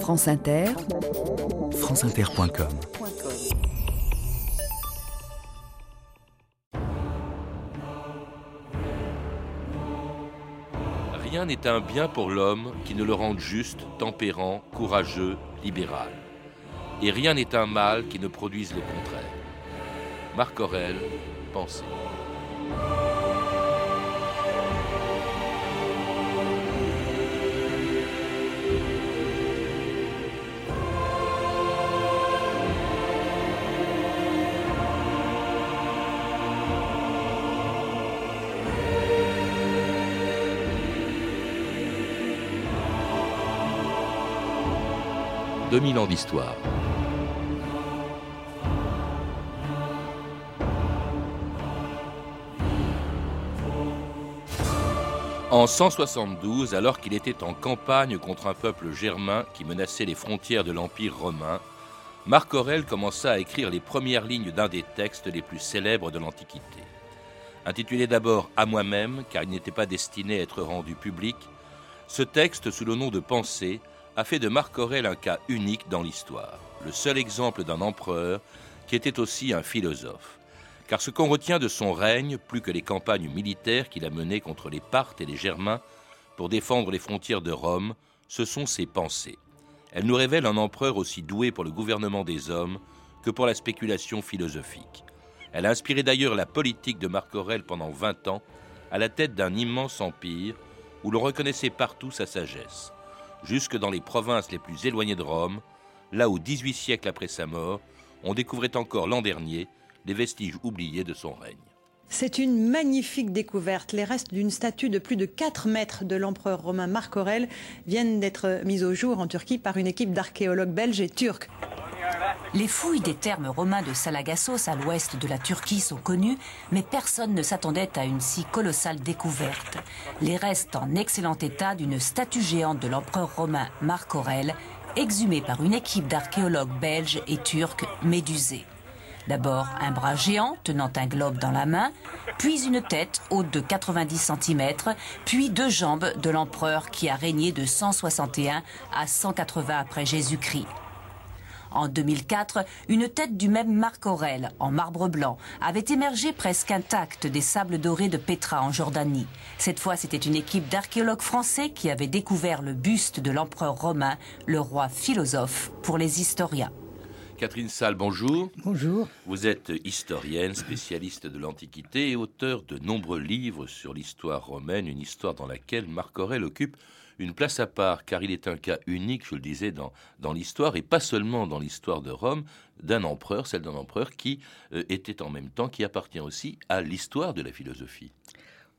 France Inter, franceinter.com Rien n'est un bien pour l'homme qui ne le rende juste, tempérant, courageux, libéral. Et rien n'est un mal qui ne produise le contraire. Marc Aurèle, pensez. 2000 ans d'histoire. En 172, alors qu'il était en campagne contre un peuple germain qui menaçait les frontières de l'Empire romain, Marc Aurèle commença à écrire les premières lignes d'un des textes les plus célèbres de l'Antiquité. Intitulé d'abord À moi-même, car il n'était pas destiné à être rendu public, ce texte, sous le nom de Pensée, a fait de Marc Aurèle un cas unique dans l'histoire, le seul exemple d'un empereur qui était aussi un philosophe. Car ce qu'on retient de son règne, plus que les campagnes militaires qu'il a menées contre les Parthes et les Germains pour défendre les frontières de Rome, ce sont ses pensées. Elles nous révèlent un empereur aussi doué pour le gouvernement des hommes que pour la spéculation philosophique. Elle a inspiré d'ailleurs la politique de Marc Aurèle pendant 20 ans, à la tête d'un immense empire où l'on reconnaissait partout sa sagesse jusque dans les provinces les plus éloignées de Rome, là où 18 siècles après sa mort, on découvrait encore l'an dernier les vestiges oubliés de son règne. C'est une magnifique découverte. Les restes d'une statue de plus de 4 mètres de l'empereur romain Marc Aurèle viennent d'être mis au jour en Turquie par une équipe d'archéologues belges et turcs. Les fouilles des termes romains de Salagassos à l'ouest de la Turquie sont connues, mais personne ne s'attendait à une si colossale découverte. Les restes en excellent état d'une statue géante de l'empereur romain Marc Aurèle, exhumée par une équipe d'archéologues belges et turcs médusés. D'abord un bras géant tenant un globe dans la main, puis une tête haute de 90 cm, puis deux jambes de l'empereur qui a régné de 161 à 180 après Jésus-Christ. En 2004, une tête du même Marc Aurèle, en marbre blanc, avait émergé presque intacte des sables dorés de Petra en Jordanie. Cette fois, c'était une équipe d'archéologues français qui avait découvert le buste de l'empereur romain, le roi philosophe, pour les historiens. Catherine Salle, bonjour. Bonjour. Vous êtes historienne, spécialiste de l'Antiquité et auteur de nombreux livres sur l'histoire romaine, une histoire dans laquelle Marc Aurèle occupe une place à part, car il est un cas unique, je le disais, dans, dans l'histoire, et pas seulement dans l'histoire de Rome, d'un empereur, celle d'un empereur qui euh, était en même temps, qui appartient aussi à l'histoire de la philosophie.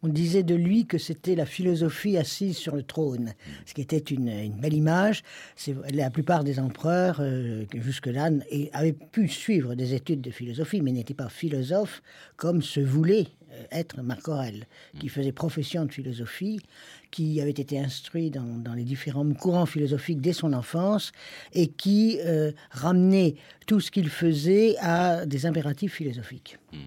On disait de lui que c'était la philosophie assise sur le trône, ce qui était une, belle image. La plupart des empereurs, euh, jusque-là, avaient pu suivre des études de philosophie, mais n'étaient pas philosophes comme se voulait euh, être Marc Aurèle, qui faisait profession de philosophie qui avait été instruit dans, les différents courants philosophiques dès son enfance et qui euh, ramenait tout ce qu'il faisait à des impératifs philosophiques. Hmm.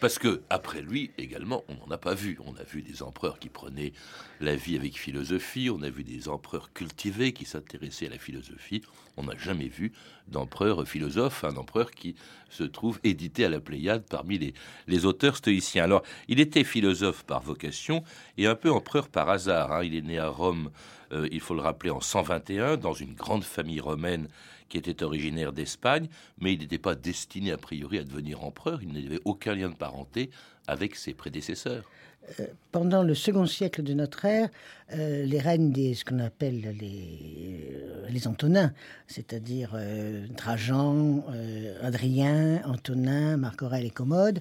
Parce que après lui également, on n'en a pas vu. On a vu des empereurs qui prenaient la vie avec philosophie, on a vu des empereurs cultivés qui s'intéressaient à la philosophie. On n'a jamais vu d'empereur philosophe, un empereur qui se trouve édité à la Pléiade parmi les, auteurs stoïciens. Alors, il était philosophe par vocation et un peu empereur par hasard. Hein. Il est né à Rome, euh, il faut le rappeler, en 121, dans une grande famille romaine qui était originaire d'Espagne, mais il n'était pas destiné a priori à devenir empereur, il n'avait aucun lien de parenté avec ses prédécesseurs. Euh, pendant le second siècle de notre ère, euh, les règnes des ce qu'on appelle les, euh, les Antonins, c'est-à-dire Trajan, Adrien, Antonin, Marc Aurèle et Commode,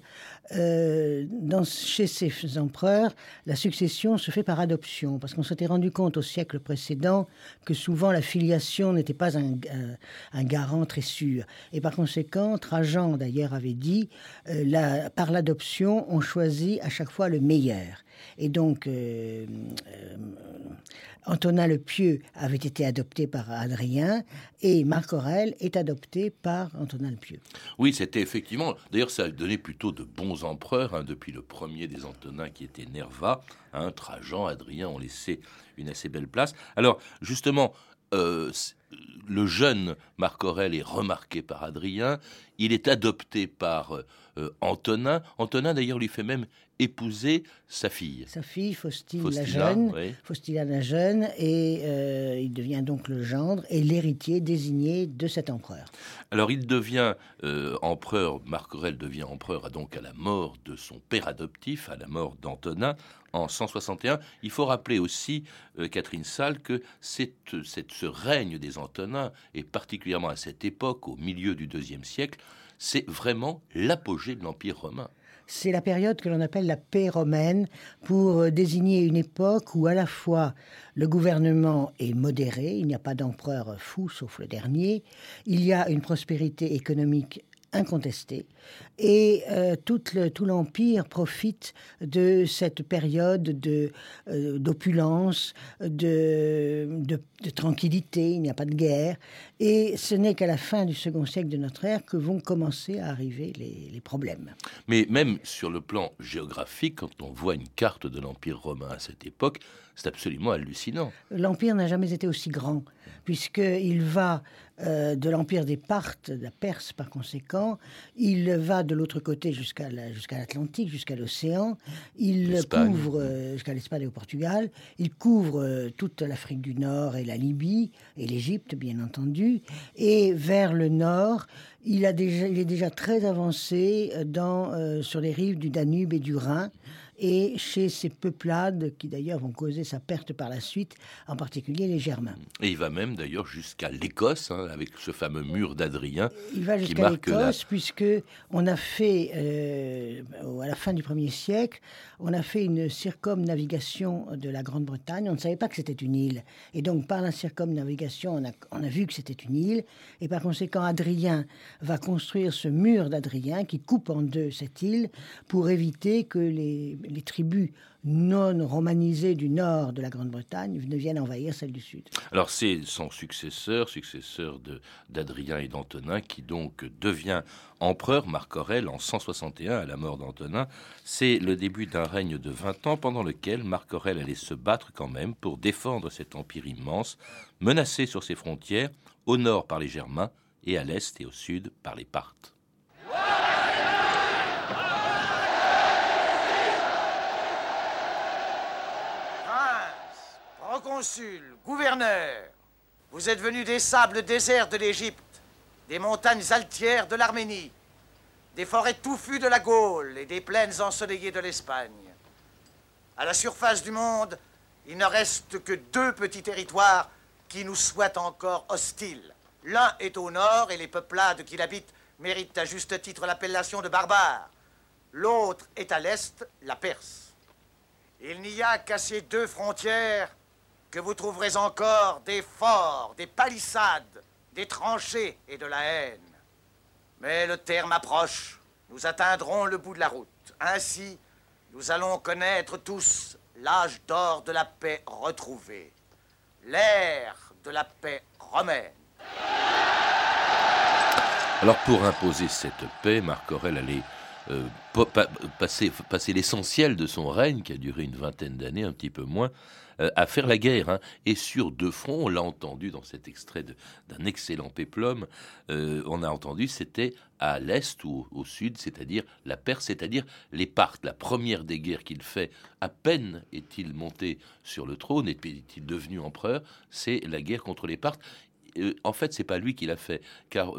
chez ces empereurs, la succession se fait par adoption, parce qu'on s'était rendu compte au siècle précédent que souvent la filiation n'était pas un, un, garant très sûr. Et par conséquent, Trajan d'ailleurs avait dit, par l'adoption, on choisit à chaque fois le meilleur. Et donc, euh, euh, Antonin le Pieux avait été adopté par Adrien et Marc Aurèle est adopté par Antonin le Pieux. Oui, c'était effectivement. D'ailleurs, ça a donné plutôt de bons empereurs hein, depuis le premier des Antonins qui était Nerva. Hein, Trajan, Adrien ont laissé une assez belle place. Alors, justement, euh, le jeune Marc Aurèle est remarqué par Adrien, il est adopté par Antonin. Antonin d'ailleurs lui fait même épouser sa fille. Sa fille, Faustine la jeune, Faustila la jeune, et euh, il devient donc le gendre et l'héritier désigné de cet empereur. Alors il devient euh, empereur, Marc Aurèle devient empereur donc à la mort de son père adoptif, à la mort d'Antonin en 161. Il faut rappeler aussi, euh, Catherine Salle, que cette, cette, ce règne des Antonins, et particulièrement à cette époque, au milieu du deuxième siècle, c'est vraiment l'apogée de l'Empire romain c'est la période que l'on appelle la paix romaine pour euh, désigner une époque où à la fois le gouvernement est modéré, il n'y a pas d'empereur fou sauf le dernier, il y a une prospérité économique incontesté. Et euh, tout, l'Empire profite de cette période de, euh, d'opulence, de, tranquillité, il n'y a pas de guerre. Et ce n'est qu'à la fin du second siècle de notre ère que vont commencer à arriver les problèmes. Mais même sur le plan géographique, quand on voit une carte de l'Empire romain à cette époque, c'est absolument hallucinant. L'Empire n'a jamais été aussi grand, puisqu'il va euh, de l'empire des Parthes, de la Perse par conséquent. Il va de l'autre côté jusqu'à l'Atlantique, jusqu'à l'océan. Il couvre euh, jusqu'à l'Espagne et au Portugal. Il couvre euh, toute l'Afrique du Nord et la Libye et l'Égypte, bien entendu. Et vers le nord, il, a déjà, il est déjà très avancé dans, sur les rives du Danube et du Rhin et chez ces peuplades qui d'ailleurs vont causer sa perte par la suite, en particulier les Germains. Et il va même d'ailleurs jusqu'à l'Écosse, hein, avec ce fameux mur d'Adrien. Il va jusqu'à l'Écosse, puisque on a fait, euh, à la fin du 1er siècle, on a fait une circumnavigation de la Grande-Bretagne. On ne savait pas que c'était une île. Et donc, par la circumnavigation, on a, on a vu que c'était une île. Et par conséquent, Adrien va construire ce mur d'Adrien qui coupe en deux cette île pour éviter que les, les tribus non romanisées du nord de la Grande-Bretagne ne viennent envahir celle du sud. Alors c'est son successeur, successeur d'Adrien et d'Antonin, qui donc devient empereur, Marc Aurèle, en 161 à la mort d'Antonin. C'est le début d'un règne de 20 ans pendant lequel Marc Aurèle allait se battre quand même pour défendre cet empire immense, menacé sur ses frontières, au nord par les Germains et à l'est et au sud par les Parthes. Consul, gouverneur, vous êtes venu des sables déserts de l'Égypte, des montagnes altières de l'Arménie, des forêts touffues de la Gaule et des plaines ensoleillées de l'Espagne. À la surface du monde, il ne reste que deux petits territoires qui nous soient encore hostiles. L'un est au nord et les peuplades qui l'habitent méritent à juste titre l'appellation de barbares. L'autre est à l'est, la Perse. Il n'y a qu'à ces deux frontières vous trouverez encore des forts, des palissades, des tranchées et de la haine. Mais le terme approche. Nous atteindrons le bout de la route. Ainsi, nous allons connaître tous l'âge d'or de la paix retrouvée, l'ère de la paix romaine. Alors pour imposer cette paix, Marc Aurèle allait euh, passer, l'essentiel de son règne, qui a duré une vingtaine d'années, un petit peu moins, euh, à faire la guerre. Hein. Et sur deux fronts, on l'a entendu dans cet extrait d'un excellent péplum, euh, on a entendu c'était à l'est ou au, sud, c'est-à-dire la Perse, c'est-à-dire les Parthes. La première des guerres qu'il fait, à peine est-il monté sur le trône, est-il devenu empereur, c'est la guerre contre les Parthes. Euh, en fait, c'est pas lui qui l'a fait, car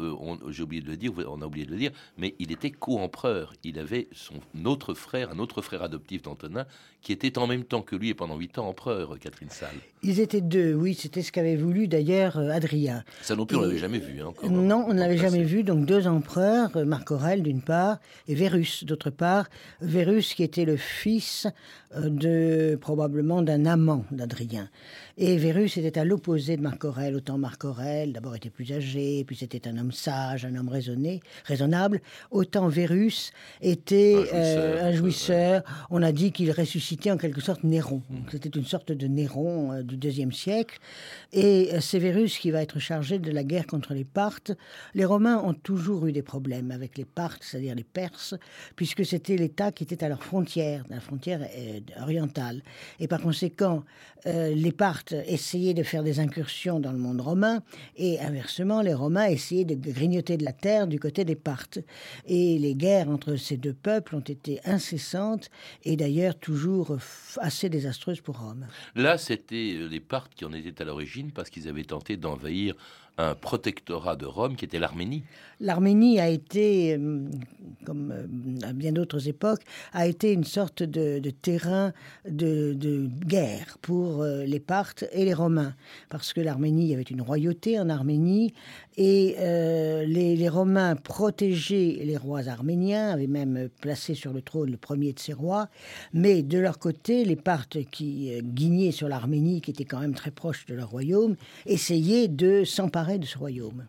j'ai oublié de le dire, on a oublié de le dire, mais il était co-empereur. Il avait son autre frère, un autre frère adoptif d'Antonin, qui était en même temps que lui et pendant huit ans empereur, Catherine Salle. Ils étaient deux, oui, c'était ce qu'avait voulu d'ailleurs euh, Adrien. Ça non plus, on l'avait jamais vu. Hein, non, on ne l'avait jamais vu, donc deux empereurs, euh, Marc Aurèle d'une part, et Vérus d'autre part. Vérus qui était le fils euh, de probablement d'un amant d'Adrien. Et Vérus était à l'opposé de Marc Aurèle, autant Marc Aurèle d'abord était plus âgé, puis c'était un homme sage, un homme raisonné, raisonnable, autant Vérus était un jouisseur. On a dit qu'il ressuscitait en quelque sorte Néron. C'était une sorte de Néron euh, du deuxième siècle. Et euh, Sévérus qui va être chargé de la guerre contre les Parthes. Les Romains ont toujours eu des problèmes avec les Parthes, c'est-à-dire les Perses, puisque c'était l'État qui était à leur frontière, la frontière euh, orientale. Et par conséquent, les Parthes essayaient de faire des incursions dans le monde romain, et inversement, les Romains essayaient de grignoter de la terre du côté des Parthes. Et les guerres entre ces deux peuples ont été incessantes et d'ailleurs toujours assez désastreuses pour Rome. Là, c'était euh, les Parthes qui en étaient à l'origine parce qu'ils avaient tenté d'envahir un protectorat de Rome qui était l'Arménie. L'Arménie a été, euh, comme euh, à bien d'autres époques, a été une sorte de, terrain de, guerre pour euh, les Parthes et les Romains, parce que l'Arménie avait une royauté en Arménie et les, Romains protégeaient les rois arméniens, avaient même placé sur le trône le premier de ces rois, mais de leur côté, les Parthes qui guignaient sur l'Arménie, qui était quand même très proche de leur royaume, essayaient de s'emparer de ce royaume.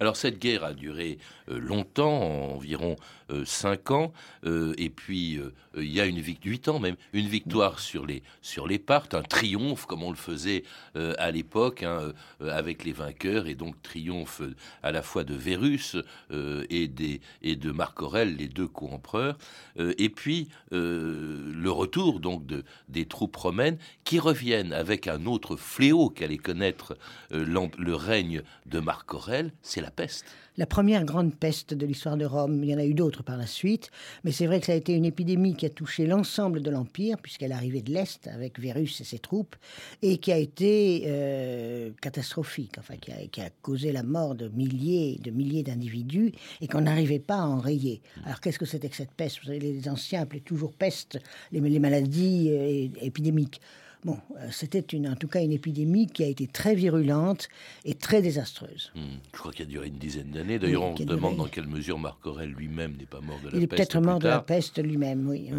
Alors cette guerre a duré euh, longtemps, environ euh, cinq ans, euh, et puis il y a une victoire, ans même, une victoire sur les sur un triomphe comme on le faisait à l'époque hein, avec les vainqueurs, et donc triomphe à la fois de Vérus et de Marc Aurèle, les deux co-empereurs, et puis le retour donc de des troupes romaines qui reviennent avec un autre fléau qu'allait connaître le règne de Marc Aurèle, c'est la peste. La première grande peste de l'histoire de Rome, il y en a eu d'autres par la suite, mais c'est vrai que ça a été une épidémie qui a touché l'ensemble de l'Empire, puisqu'elle arrivait de l'Est avec Vérus et ses troupes, et qui a été euh, catastrophique, enfin qui a, qui a, causé la mort de milliers de milliers d'individus, et qu'on n'arrivait pas à enrayer. Alors qu'est-ce que c'était que cette peste? Les anciens appelaient toujours peste les, les maladies euh, épidémiques. Bon, euh, c'était en tout cas une épidémie qui a été très virulente et très désastreuse. Hmm, je crois qu'il a duré une dizaine d'années. D'ailleurs, on se demande dans quelle mesure Marc Aurèle lui-même n'est pas mort de la peste. Il est peut-être mort de la peste lui-même, oui,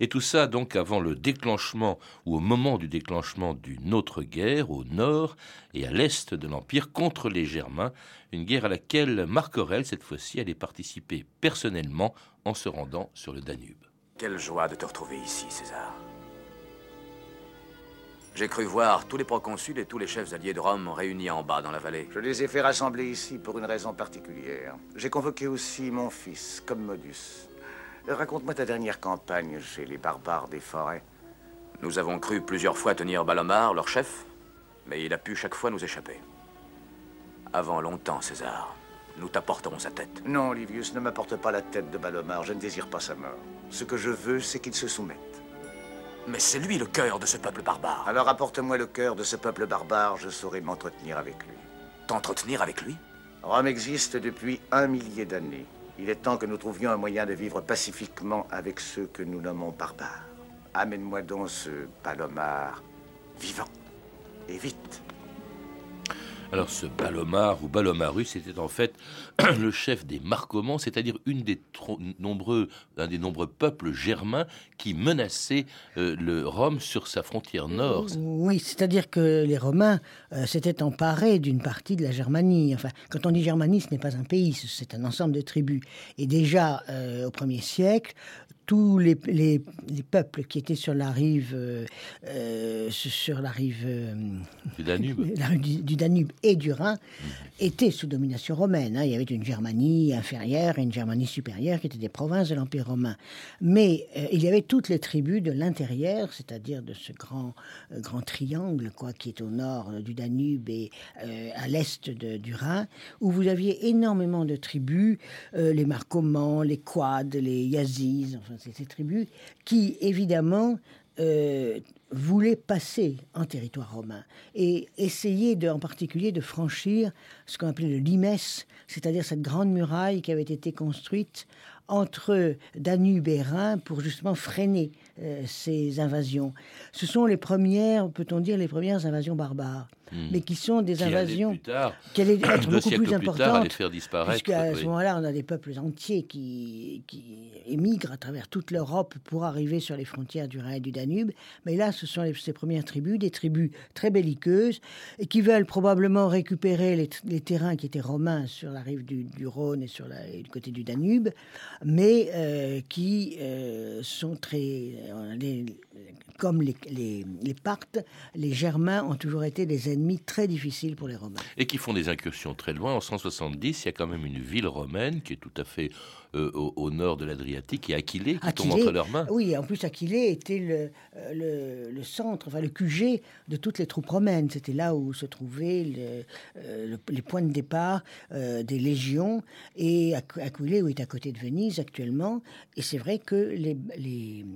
Et tout ça, donc, avant le déclenchement ou au moment du déclenchement d'une autre guerre au nord et à l'est de l'Empire contre les Germains, une guerre à laquelle Marc Aurèle, cette fois-ci, allait participer personnellement en se rendant sur le Danube. Quelle joie de te retrouver ici, César. J'ai cru voir tous les proconsuls et tous les chefs alliés de Rome réunis en bas dans la vallée. Je les ai fait rassembler ici pour une raison particulière. J'ai convoqué aussi mon fils, Commodus. Raconte-moi ta dernière campagne chez les barbares des forêts. Nous avons cru plusieurs fois tenir Balomar, leur chef, mais il a pu chaque fois nous échapper. Avant longtemps, César, nous t'apporterons sa tête. Non, Livius, ne m'apporte pas la tête de Balomar. Je ne désire pas sa mort. Ce que je veux, c'est qu'il se soumette. Mais c'est lui le cœur de ce peuple barbare. Alors apporte-moi le cœur de ce peuple barbare, je saurai m'entretenir avec lui. T'entretenir avec lui? Rome existe depuis un millier d'années. Il est temps que nous trouvions un moyen de vivre pacifiquement avec ceux que nous nommons barbares. Amène-moi donc ce palomar vivant. Et vite. Alors ce Balomar ou Balomarus était en fait le chef des Marcomans, c'est-à-dire une des nombreux, un des nombreux peuples germains qui menaçaient euh, le Rome sur sa frontière nord. Oui, c'est-à-dire que les Romains euh, s'étaient emparés d'une partie de la Germanie. Enfin, quand on dit Germanie, ce n'est pas un pays, c'est un ensemble de tribus. Et déjà euh, au premier siècle, tous les, les, peuples qui étaient sur la rive, euh, euh, sur la rive euh, du, Danube. du, Danube et du Rhin mhm. étaient sous domination romaine. Hein. Il y avait une Germanie inférieure et une Germanie supérieure qui étaient des provinces de l'Empire romain. Mais il y avait toutes les tribus de l'intérieur, c'est-à-dire de ce grand, grand triangle quoi, qui est au nord du Danube et à l'est du Rhin, où vous aviez énormément de tribus, les Marcomans, les Quads, les Yazis, enfin, ces tribus, qui évidemment euh, voulaient passer en territoire romain et essayer de, en particulier de franchir ce qu'on appelait le limes, c'est-à-dire cette grande muraille qui avait été construite entre Danube et Rhin pour justement freiner euh, ces invasions. Ce sont les premières, peut-on dire, les premières invasions barbares. Hmm. mais qui sont des invasions qui allaient être beaucoup plus importantes. faire disparaître. Puisqu'à ce moment-là, on a des peuples entiers qui, qui émigrent à travers toute l'Europe pour arriver sur les frontières du Rhin et du Danube. Mais là, ce sont ces premières tribus, des tribus très belliqueuses, et qui veulent probablement récupérer les, terrains qui étaient romains sur la rive du, Rhône et sur la, du côté du Danube, mais qui sont très... 哎呦那 comme les, les, les, Parthes, les Germains ont toujours été des ennemis très difficiles pour les Romains. Et qui font des incursions très loin. En 170, il y a quand même une ville romaine qui est tout à fait euh, au, nord de l'Adriatique, et Aquilée qui tombe entre leurs mains. Oui, en plus Aquilée était le, euh, le, centre, enfin le QG de toutes les troupes romaines. C'était là où se trouvaient euh, les points de départ des légions. Et Aquilée, où est à côté de Venise actuellement, et c'est vrai que les, les,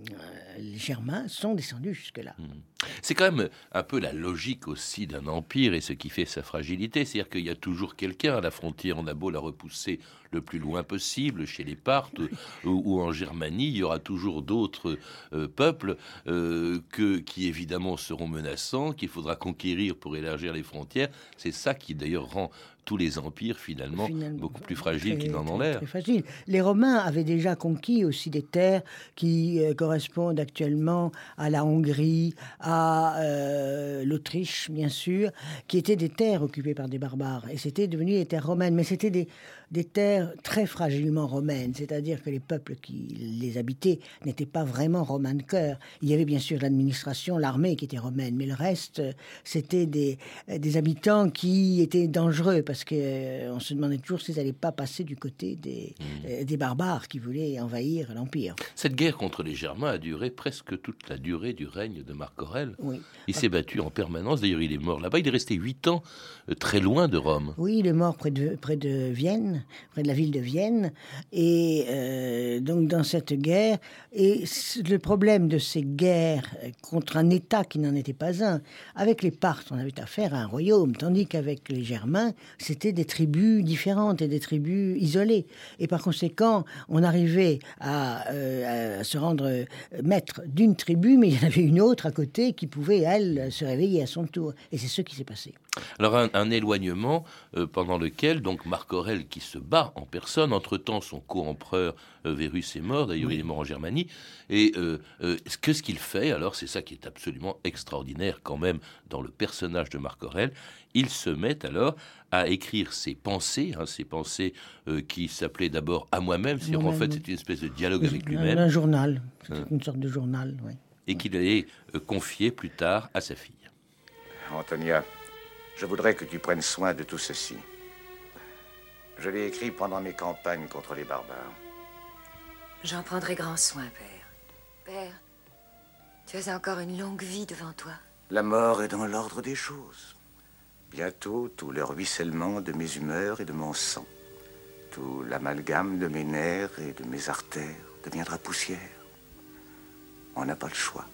Germains sont jusque-là. Hmm. C'est quand même un peu la logique aussi d'un empire et ce qui fait sa fragilité. C'est-à-dire qu'il y a toujours quelqu'un à la frontière. On a beau la repousser le plus loin possible, chez les Parthes ou, en Germanie, il y aura toujours d'autres euh, peuples euh, que, qui évidemment seront menaçants, qu'il faudra conquérir pour élargir les frontières. C'est ça qui d'ailleurs rend tous les empires finalement, beaucoup plus fragiles qu'ils n'en ont l'air. Les Romains avaient déjà conquis aussi des terres qui euh, correspondent actuellement à la Hongrie, à l'Autriche bien sûr, qui étaient des terres occupées par des barbares. Et c'était devenu des terres romaines, mais c'était des, des terres très fragilement romaines, c'est-à-dire que les peuples qui les habitaient n'étaient pas vraiment romains de cœur. Il y avait bien sûr l'administration, l'armée qui était romaine, mais le reste, c'était des, des habitants qui étaient dangereux parce qu'on euh, se demandait toujours s'ils n'allaient pas passer du côté des, mmh. euh, des barbares qui voulaient envahir l'Empire. Cette guerre contre les Germains a duré presque toute la durée du règne de Marc Aurèle. Il s'est battu en permanence, d'ailleurs il est mort là-bas, il est resté huit ans euh, très loin de Rome. Oui, il est mort près de, près de Vienne près de la ville de Vienne. Et euh, donc dans cette guerre, et le problème de ces guerres contre un État qui n'en était pas un, avec les Parthes, on avait affaire à un royaume, tandis qu'avec les Germains, c'était des tribus différentes et des tribus isolées. Et par conséquent, on arrivait à, euh, se rendre maître d'une tribu, mais il y en avait une autre à côté qui pouvait, elle, se réveiller à son tour. Et c'est ce qui s'est passé. Alors un, éloignement euh, pendant lequel donc Marc Aurèle, qui se bat en personne, entre-temps son co-empereur euh, Vérus est mort, d'ailleurs il est mort en Germanie, et euh, que ce qu'il fait, alors? C'est ça qui est absolument extraordinaire quand même dans le personnage de Marc Aurèle, il se met alors à écrire ses pensées, hein, ses pensées qui s'appelaient d'abord à moi-même, c'est en fait c'est une espèce de dialogue avec lui-même. Un journal, hein. une sorte de journal, oui. Et qu'il allait confier plus tard à sa fille. Antonia, je voudrais que tu prennes soin de tout ceci. Je l'ai écrit pendant mes campagnes contre les barbares. J'en prendrai grand soin, père. Père, tu as encore une longue vie devant toi. La mort est dans l'ordre des choses. Bientôt, tout le ruissellement de mes humeurs et de mon sang, tout l'amalgame de mes nerfs et de mes artères deviendra poussière. On n'a pas le choix.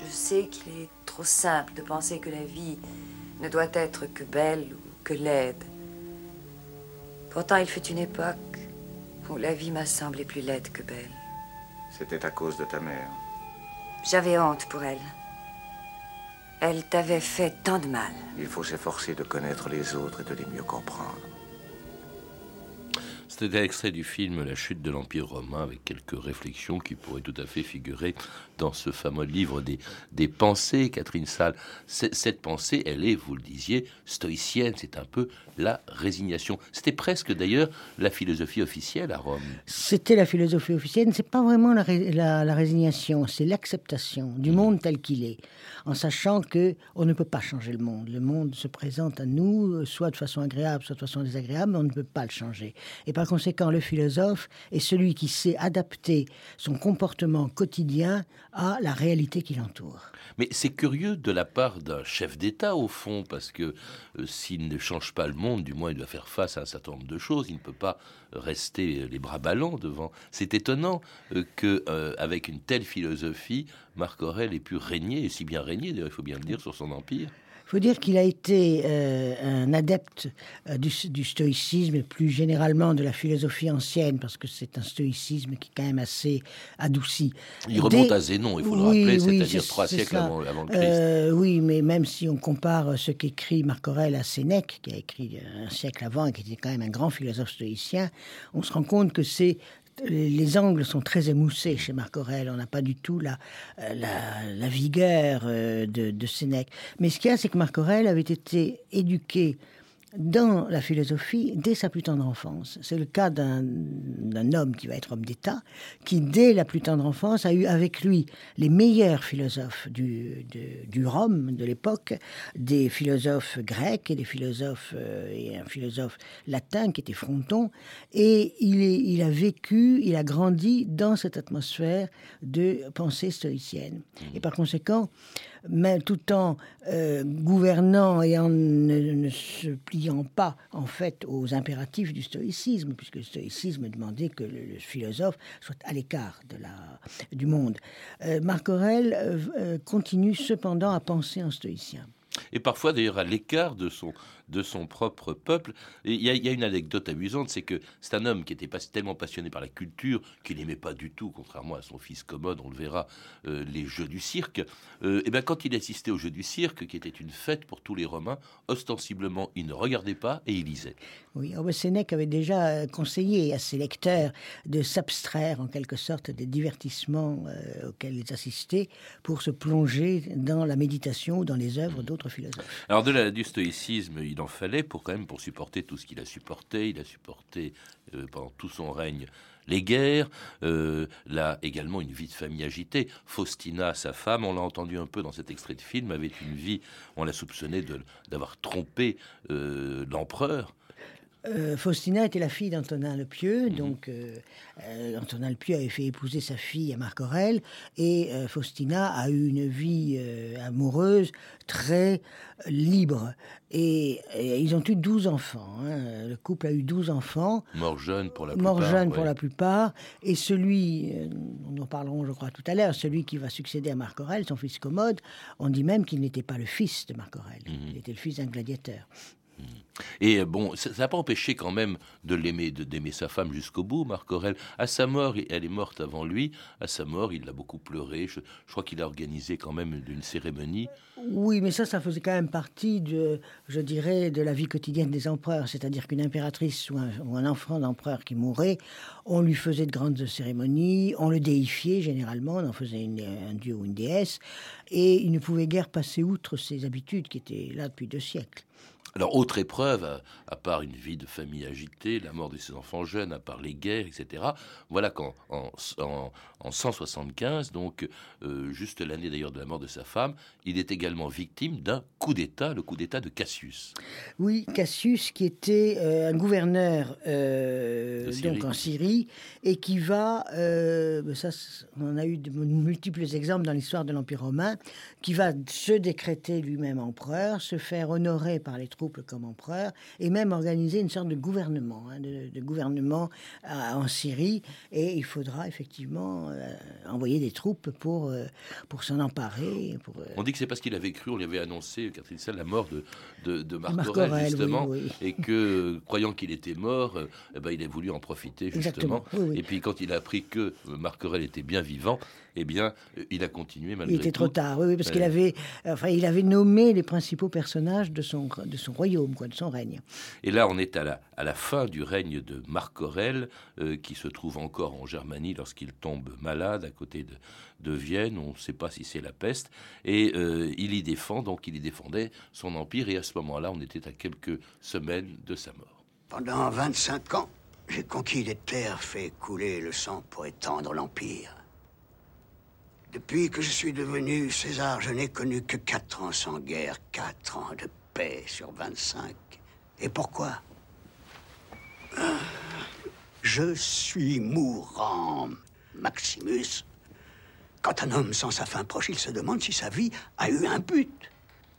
Je sais qu'il est trop simple de penser que la vie ne doit être que belle ou que laide. Pourtant, il fut une époque où la vie m'a semblé plus laide que belle. C'était à cause de ta mère. J'avais honte pour elle. Elle t'avait fait tant de mal. Il faut s'efforcer de connaître les autres et de les mieux comprendre. C'était un extrait du film La chute de l'Empire romain avec quelques réflexions qui pourraient tout à fait figurer dans ce fameux livre des, des pensées, Catherine Salle. Cette pensée, elle est, vous le disiez, stoïcienne, c'est un peu la résignation. C'était presque d'ailleurs la philosophie officielle à Rome. C'était la philosophie officielle, c'est pas vraiment la, la, résignation, c'est l'acceptation du mmh. monde tel qu'il est, en sachant que on ne peut pas changer le monde. Le monde se présente à nous, soit de façon agréable, soit de façon désagréable, mais on ne peut pas le changer. Et par conséquent, le philosophe est celui qui sait adapter son comportement quotidien à la réalité qui l'entoure. Mais c'est curieux de la part d'un chef d'État, au fond, parce que euh, s'il ne change pas le monde, du moins il doit faire face à un certain nombre de choses. Il ne peut pas rester les bras ballants devant. C'est étonnant euh, que, euh, avec une telle philosophie, Marc Aurèle ait pu régner, et si bien régner, il faut bien le dire, sur son empire. Il faut dire qu'il a été euh, un adepte euh, du, stoïcisme et plus généralement de la philosophie ancienne, parce que c'est un stoïcisme qui est quand même assez adouci. Il remonte à Zénon, il faut le rappeler, c'est-à-dire trois siècles avant, le Christ. Euh, oui, mais même si on compare ce qu'écrit Marc Aurèle à Sénèque, qui a écrit un siècle avant et qui était quand même un grand philosophe stoïcien, on se rend compte que c'est les angles sont très émoussés chez Marc Aurèle. On n'a pas du tout la, la, vigueur euh, de, de, Sénèque. Mais ce qu'il y a, c'est que Marc Aurèle avait été éduqué dans la philosophie dès sa plus tendre enfance. C'est le cas d'un homme qui va être homme d'État, qui dès la plus tendre enfance a eu avec lui les meilleurs philosophes du, Rome de l'époque, des philosophes grecs et des philosophes euh, et un philosophe latin qui était Fronton, et il, est, il a vécu, il a grandi dans cette atmosphère de pensée stoïcienne. Et par conséquent, mais tout en euh, gouvernant et en ne, se pliant pas en fait aux impératifs du stoïcisme, puisque le stoïcisme demandait que le, philosophe soit à l'écart de la, du monde. Euh, Marc Aurèle euh, continue cependant à penser en stoïcien. Et parfois d'ailleurs à l'écart de son, de son propre peuple. Il y, a une anecdote amusante, c'est que c'est un homme qui était pas tellement passionné par la culture qu'il n'aimait pas du tout, contrairement à son fils commode, on le verra, euh, les jeux du cirque. Euh, et bien quand il assistait aux jeux du cirque, qui était une fête pour tous les Romains, ostensiblement il ne regardait pas et il lisait. Oui, Sénèque avait déjà euh, conseillé à ses lecteurs de s'abstraire en quelque sorte des divertissements auxquels ils assistaient pour se plonger dans la méditation ou dans les œuvres d'autres philosophes. Alors de la, du stoïcisme, il en fallait pour quand même pour supporter tout ce qu'il a supporté. Il a supporté euh, pendant tout son règne les guerres, euh, là également une vie de famille agitée. Faustina, sa femme, on l'a entendu un peu dans cet extrait de film, avait une vie, on l'a soupçonné d'avoir trompé euh, l'empereur. Euh, Faustina était la fille d'Antonin le Pieux, mhm. donc euh, euh, Antonin le Pieux avait fait épouser sa fille à Marc Aurèle, et Faustina a eu une vie amoureuse très libre. Et, ils ont eu 12 enfants. Hein. Le couple a eu 12 enfants. Mort jeunes pour la plupart. Mort jeunes pour la plupart. Et celui, nous en parlerons je crois tout à l'heure, celui qui va succéder à Marc Aurèle, son fils Commode, on dit même qu'il n'était pas le fils de Marc Aurèle. Mhm. Il était le fils d'un gladiateur. Et bon, ça n'a pas empêché quand même de l'aimer, d'aimer sa femme jusqu'au bout, Marc Aurel. À sa mort, elle est morte avant lui. À sa mort, il a beaucoup pleuré. Je, crois qu'il a organisé quand même une cérémonie. Oui, mais ça, ça faisait quand même partie de, je dirais, de la vie quotidienne des empereurs. C'est-à-dire qu'une impératrice ou un, enfant d'empereur qui mourait, on lui faisait de grandes cérémonies, on le déifiait généralement, on en faisait un dieu ou une déesse, et il ne pouvait guère passer outre ses habitudes qui étaient là depuis deux siècles. Alors, autre épreuve, à, part une vie de famille agitée, la mort de ses enfants jeunes, à part les guerres, etc., voilà qu'en en, 175, donc euh, juste l'année d'ailleurs de la mort de sa femme, il est également victime d'un coup d'État, le coup d'État de Cassius. Oui, Cassius, qui était euh, un gouverneur euh, donc en Syrie, et qui va, ça, on a eu de multiples exemples dans l'histoire de l'Empire romain, qui va se décréter lui-même empereur, se faire honorer par les troupes comme empereur, et même organiser une sorte de gouvernement, hein, de, gouvernement euh, en Syrie. Et il faudra effectivement euh, envoyer des troupes pour, euh, pour s'en emparer. Pour, On dit que c'est parce qu'il avait cru, on lui avait annoncé, Catherine Sall, la mort de, de, de Marc, Aurèle, justement, et que, croyant qu'il était mort, eh ben, il a voulu en profiter, justement. Et puis quand il a appris que Marc Aurèle était bien vivant, eh bien, il a continué malgré tout. Il était trop tard, oui, parce qu'il avait, enfin, il avait nommé les principaux personnages de son, de son royaume, quoi, de son règne. Et là, on est à la, à la fin du règne de Marc Aurèle, euh, qui se trouve encore en Germanie lorsqu'il tombe malade à côté de, de Vienne. On ne sait pas si c'est la peste. Et euh, il y défend, donc il y défendait son empire. Et à ce moment-là, on était à quelques semaines de sa mort. Pendant 25 ans, j'ai conquis des terres, fait couler le sang pour étendre l'empire. Depuis que je suis devenu César, je n'ai connu que quatre ans sans guerre, quatre ans de sur 25. Et pourquoi? Je suis mourant, Maximus. Quand un homme sent sa fin proche, il se demande si sa vie a eu un but.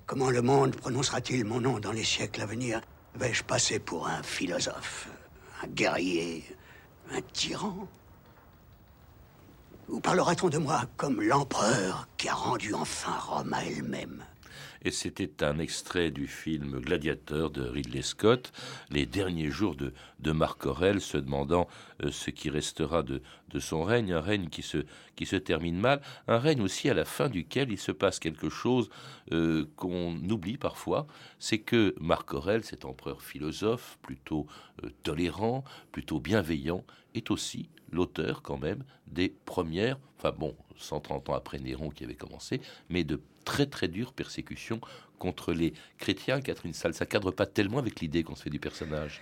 Comment le monde prononcera-t-il mon nom dans les siècles à venir? Vais-je passer pour un philosophe, un guerrier, un tyran? Ou parlera-t-on de moi comme l'empereur qui a rendu enfin Rome à elle-même? Et c'était un extrait du film Gladiateur de Ridley Scott, les derniers jours de, de Marc Aurel, se demandant euh, ce qui restera de, son règne, un règne qui se, termine mal, un règne aussi à la fin duquel il se passe quelque chose euh, qu'on oublie parfois, c'est que Marc Aurel, cet empereur philosophe, plutôt euh, tolérant, plutôt bienveillant, est aussi l'auteur quand même des premières, enfin bon, 130 ans après Néron qui avait commencé, mais de très très dures persécutions contre les chrétiens, Catherine Salle. Ça cadre pas tellement avec l'idée qu'on se fait du personnage.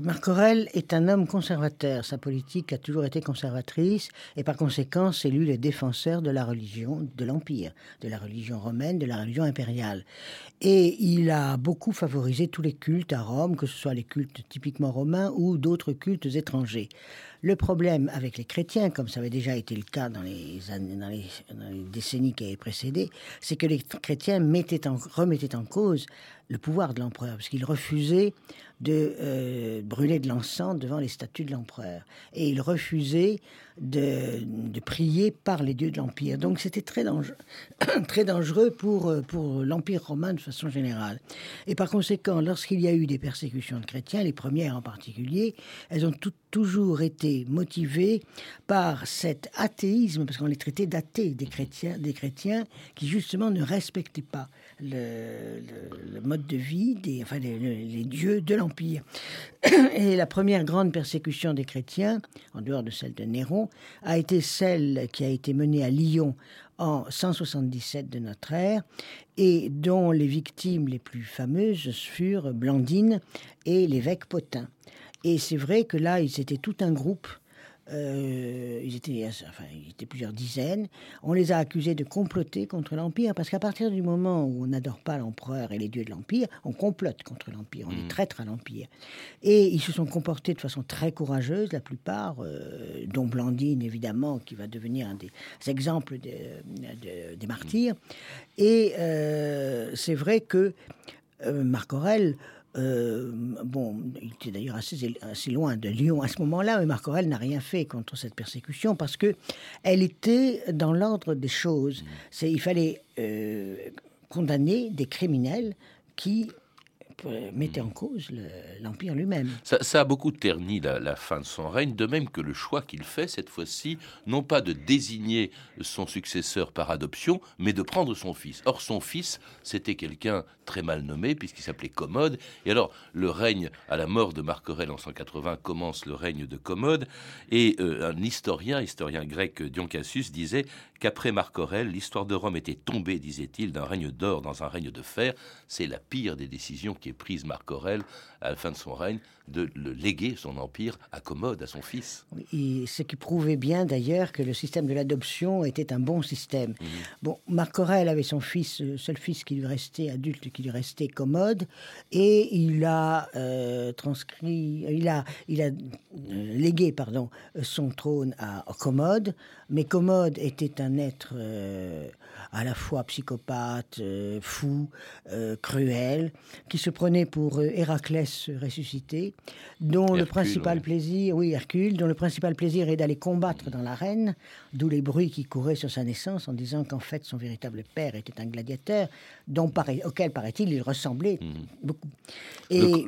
Marc Aurèle est un homme conservateur. Sa politique a toujours été conservatrice et par conséquent, c'est lui le défenseur de la religion de l'Empire, de la religion romaine, de la religion impériale. Et il a beaucoup favorisé tous les cultes à Rome, que ce soit les cultes typiquement romains ou d'autres cultes étrangers. Le problème avec les chrétiens, comme ça avait déjà été le cas dans les, dans les, décennies qui avaient précédé, c'est que les chrétiens mettaient en, remettaient en cause le pouvoir de l'empereur, parce qu'ils refusaient de euh, brûler de l'encens devant les statues de l'empereur. Et ils refusaient de, prier par les dieux de l'Empire. Donc c'était très dangereux, très dangereux pour, euh, pour l'Empire romain de façon générale. Et par conséquent, lorsqu'il y a eu des persécutions de chrétiens, les premières en particulier, elles ont toujours été motivées par cet athéisme, parce qu'on les traitait d'athées, des chrétiens, des chrétiens qui justement ne respectaient pas le, mode de vie, des, enfin les dieux de l'Empire. Et la première grande persécution des chrétiens, en dehors de celle de Néron, a été celle qui a été menée à Lyon en 177 de notre ère et dont les victimes les plus fameuses furent Blandine et l'évêque Potin. Et c'est vrai que là, ils étaient tout un groupe euh, ils, étaient, enfin, ils étaient plusieurs dizaines. On les a accusés de comploter contre l'Empire, parce qu'à partir du moment où on n'adore pas l'empereur et les dieux de l'Empire, on complote contre l'Empire, on est mmh. traître à l'Empire. Et ils se sont comportés de façon très courageuse, la plupart, euh, dont Blandine, évidemment, qui va devenir un des exemples des martyrs. Et euh, c'est vrai que Marc Aurèle euh, bon, il était d'ailleurs assez, assez, loin de Lyon à ce moment-là, mais Marc Aurèle n'a rien fait contre cette persécution parce que elle était dans l'ordre des choses. Mmh. C'est, il fallait euh, condamner des criminels qui mettait en cause l'Empire lui-même. Ça, a beaucoup terni la, fin de son règne, de même que le choix qu'il fait cette fois-ci, non pas de désigner son successeur par adoption, mais de prendre son fils. Or, son fils, c'était quelqu'un très mal nommé, puisqu'il s'appelait Commode. Et alors, le règne, à la mort de Marc Aurèle en 180, commence le règne de Commode. Et euh, un historien, historien grec Dion Cassius, disait qu'après Marc Aurèle, l'histoire de Rome était tombée, disait-il, d'un règne d'or dans un règne de fer. C'est la pire des décisions qui prise Marc Aurèle à la fin de son règne de le léguer son empire à Commode, à son fils. Et ce qui prouvait bien d'ailleurs que le système de l'adoption était un bon système. Mhm. Bon, Marc Aurèle avait son fils, le seul fils qui lui restait, adulte, qui lui restait Commode, et il a euh, transcrit, il a, il a euh, légué, pardon, son trône à Commode, mais Commode était un être euh, à la fois psychopathe, fou, cruel, qui se prenait pour Héraclès ressuscité, dont le principal plaisir, oui, Hercule, dont le principal plaisir est d'aller combattre dans l'arène, d'où les bruits qui couraient sur sa naissance en disant qu'en fait son véritable père était un gladiateur, dont auquel paraît-il il ressemblait mhm. beaucoup. Et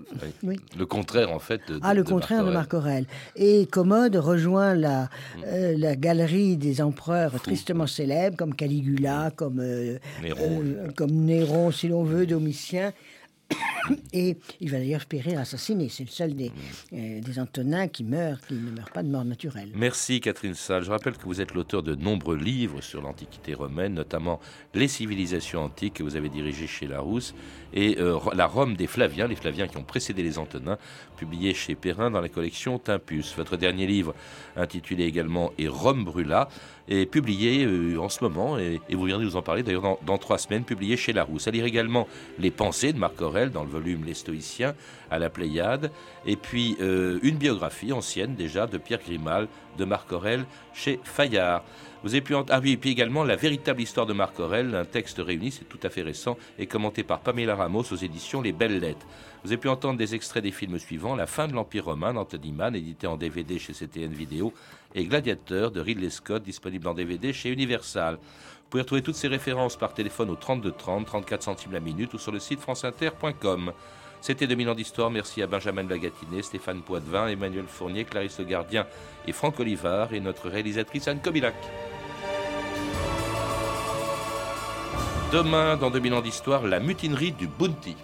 le, contraire en fait. De, ah, le contraire de Marc Aurèle. Et Commode rejoint la, mhm. euh, la galerie des empereurs tristement célèbres comme Caligula, comme euh, Néron, euh, comme Néron si l'on veut, Domitien et il va d'ailleurs périr assassiné. C'est le seul des, euh, des Antonins qui meurt, qui ne meurt pas de mort naturelle. Merci Catherine Salle. Je rappelle que vous êtes l'auteur de nombreux livres sur l'Antiquité romaine, notamment Les civilisations antiques que vous avez dirigé chez Larousse et euh, La Rome des Flaviens, les Flaviens qui ont précédé les Antonins, publié chez Perrin dans la collection Timpus. Votre dernier livre, intitulé également Et Rome brûla, est publié euh, en ce moment, et, vous viendrez nous en parler d'ailleurs dans, trois semaines, publié chez Larousse. À lire également Les Pensées de Marc Aurèle dans le volume Les Stoïciens à la Pléiade, et puis euh, une biographie ancienne déjà de Pierre Grimal de Marc Aurèle chez Fayard. Vous avez pu ah et puis également La véritable histoire de Marc Aurèle, un texte réuni, c'est tout à fait récent, et commenté par Pamela Ramos aux éditions Les Belles Lettres. Vous avez pu entendre des extraits des films suivants La fin de l'Empire romain d'Anthony Mann, édité en DVD chez CTN Vidéo, et Gladiateur de Ridley Scott, disponible en DVD chez Universal. Vous pouvez retrouver toutes ces références par téléphone au 32 30, 34 centimes la minute ou sur le site franceinter.com. C'était 2000 ans d'histoire. Merci à Benjamin Bagatinet, Stéphane Poitvin, Emmanuel Fournier, Clarisse Le Gardien et Franck Olivard et notre réalisatrice Anne Kobilac. Demain, dans 2000 ans d'histoire, la mutinerie du Bounty.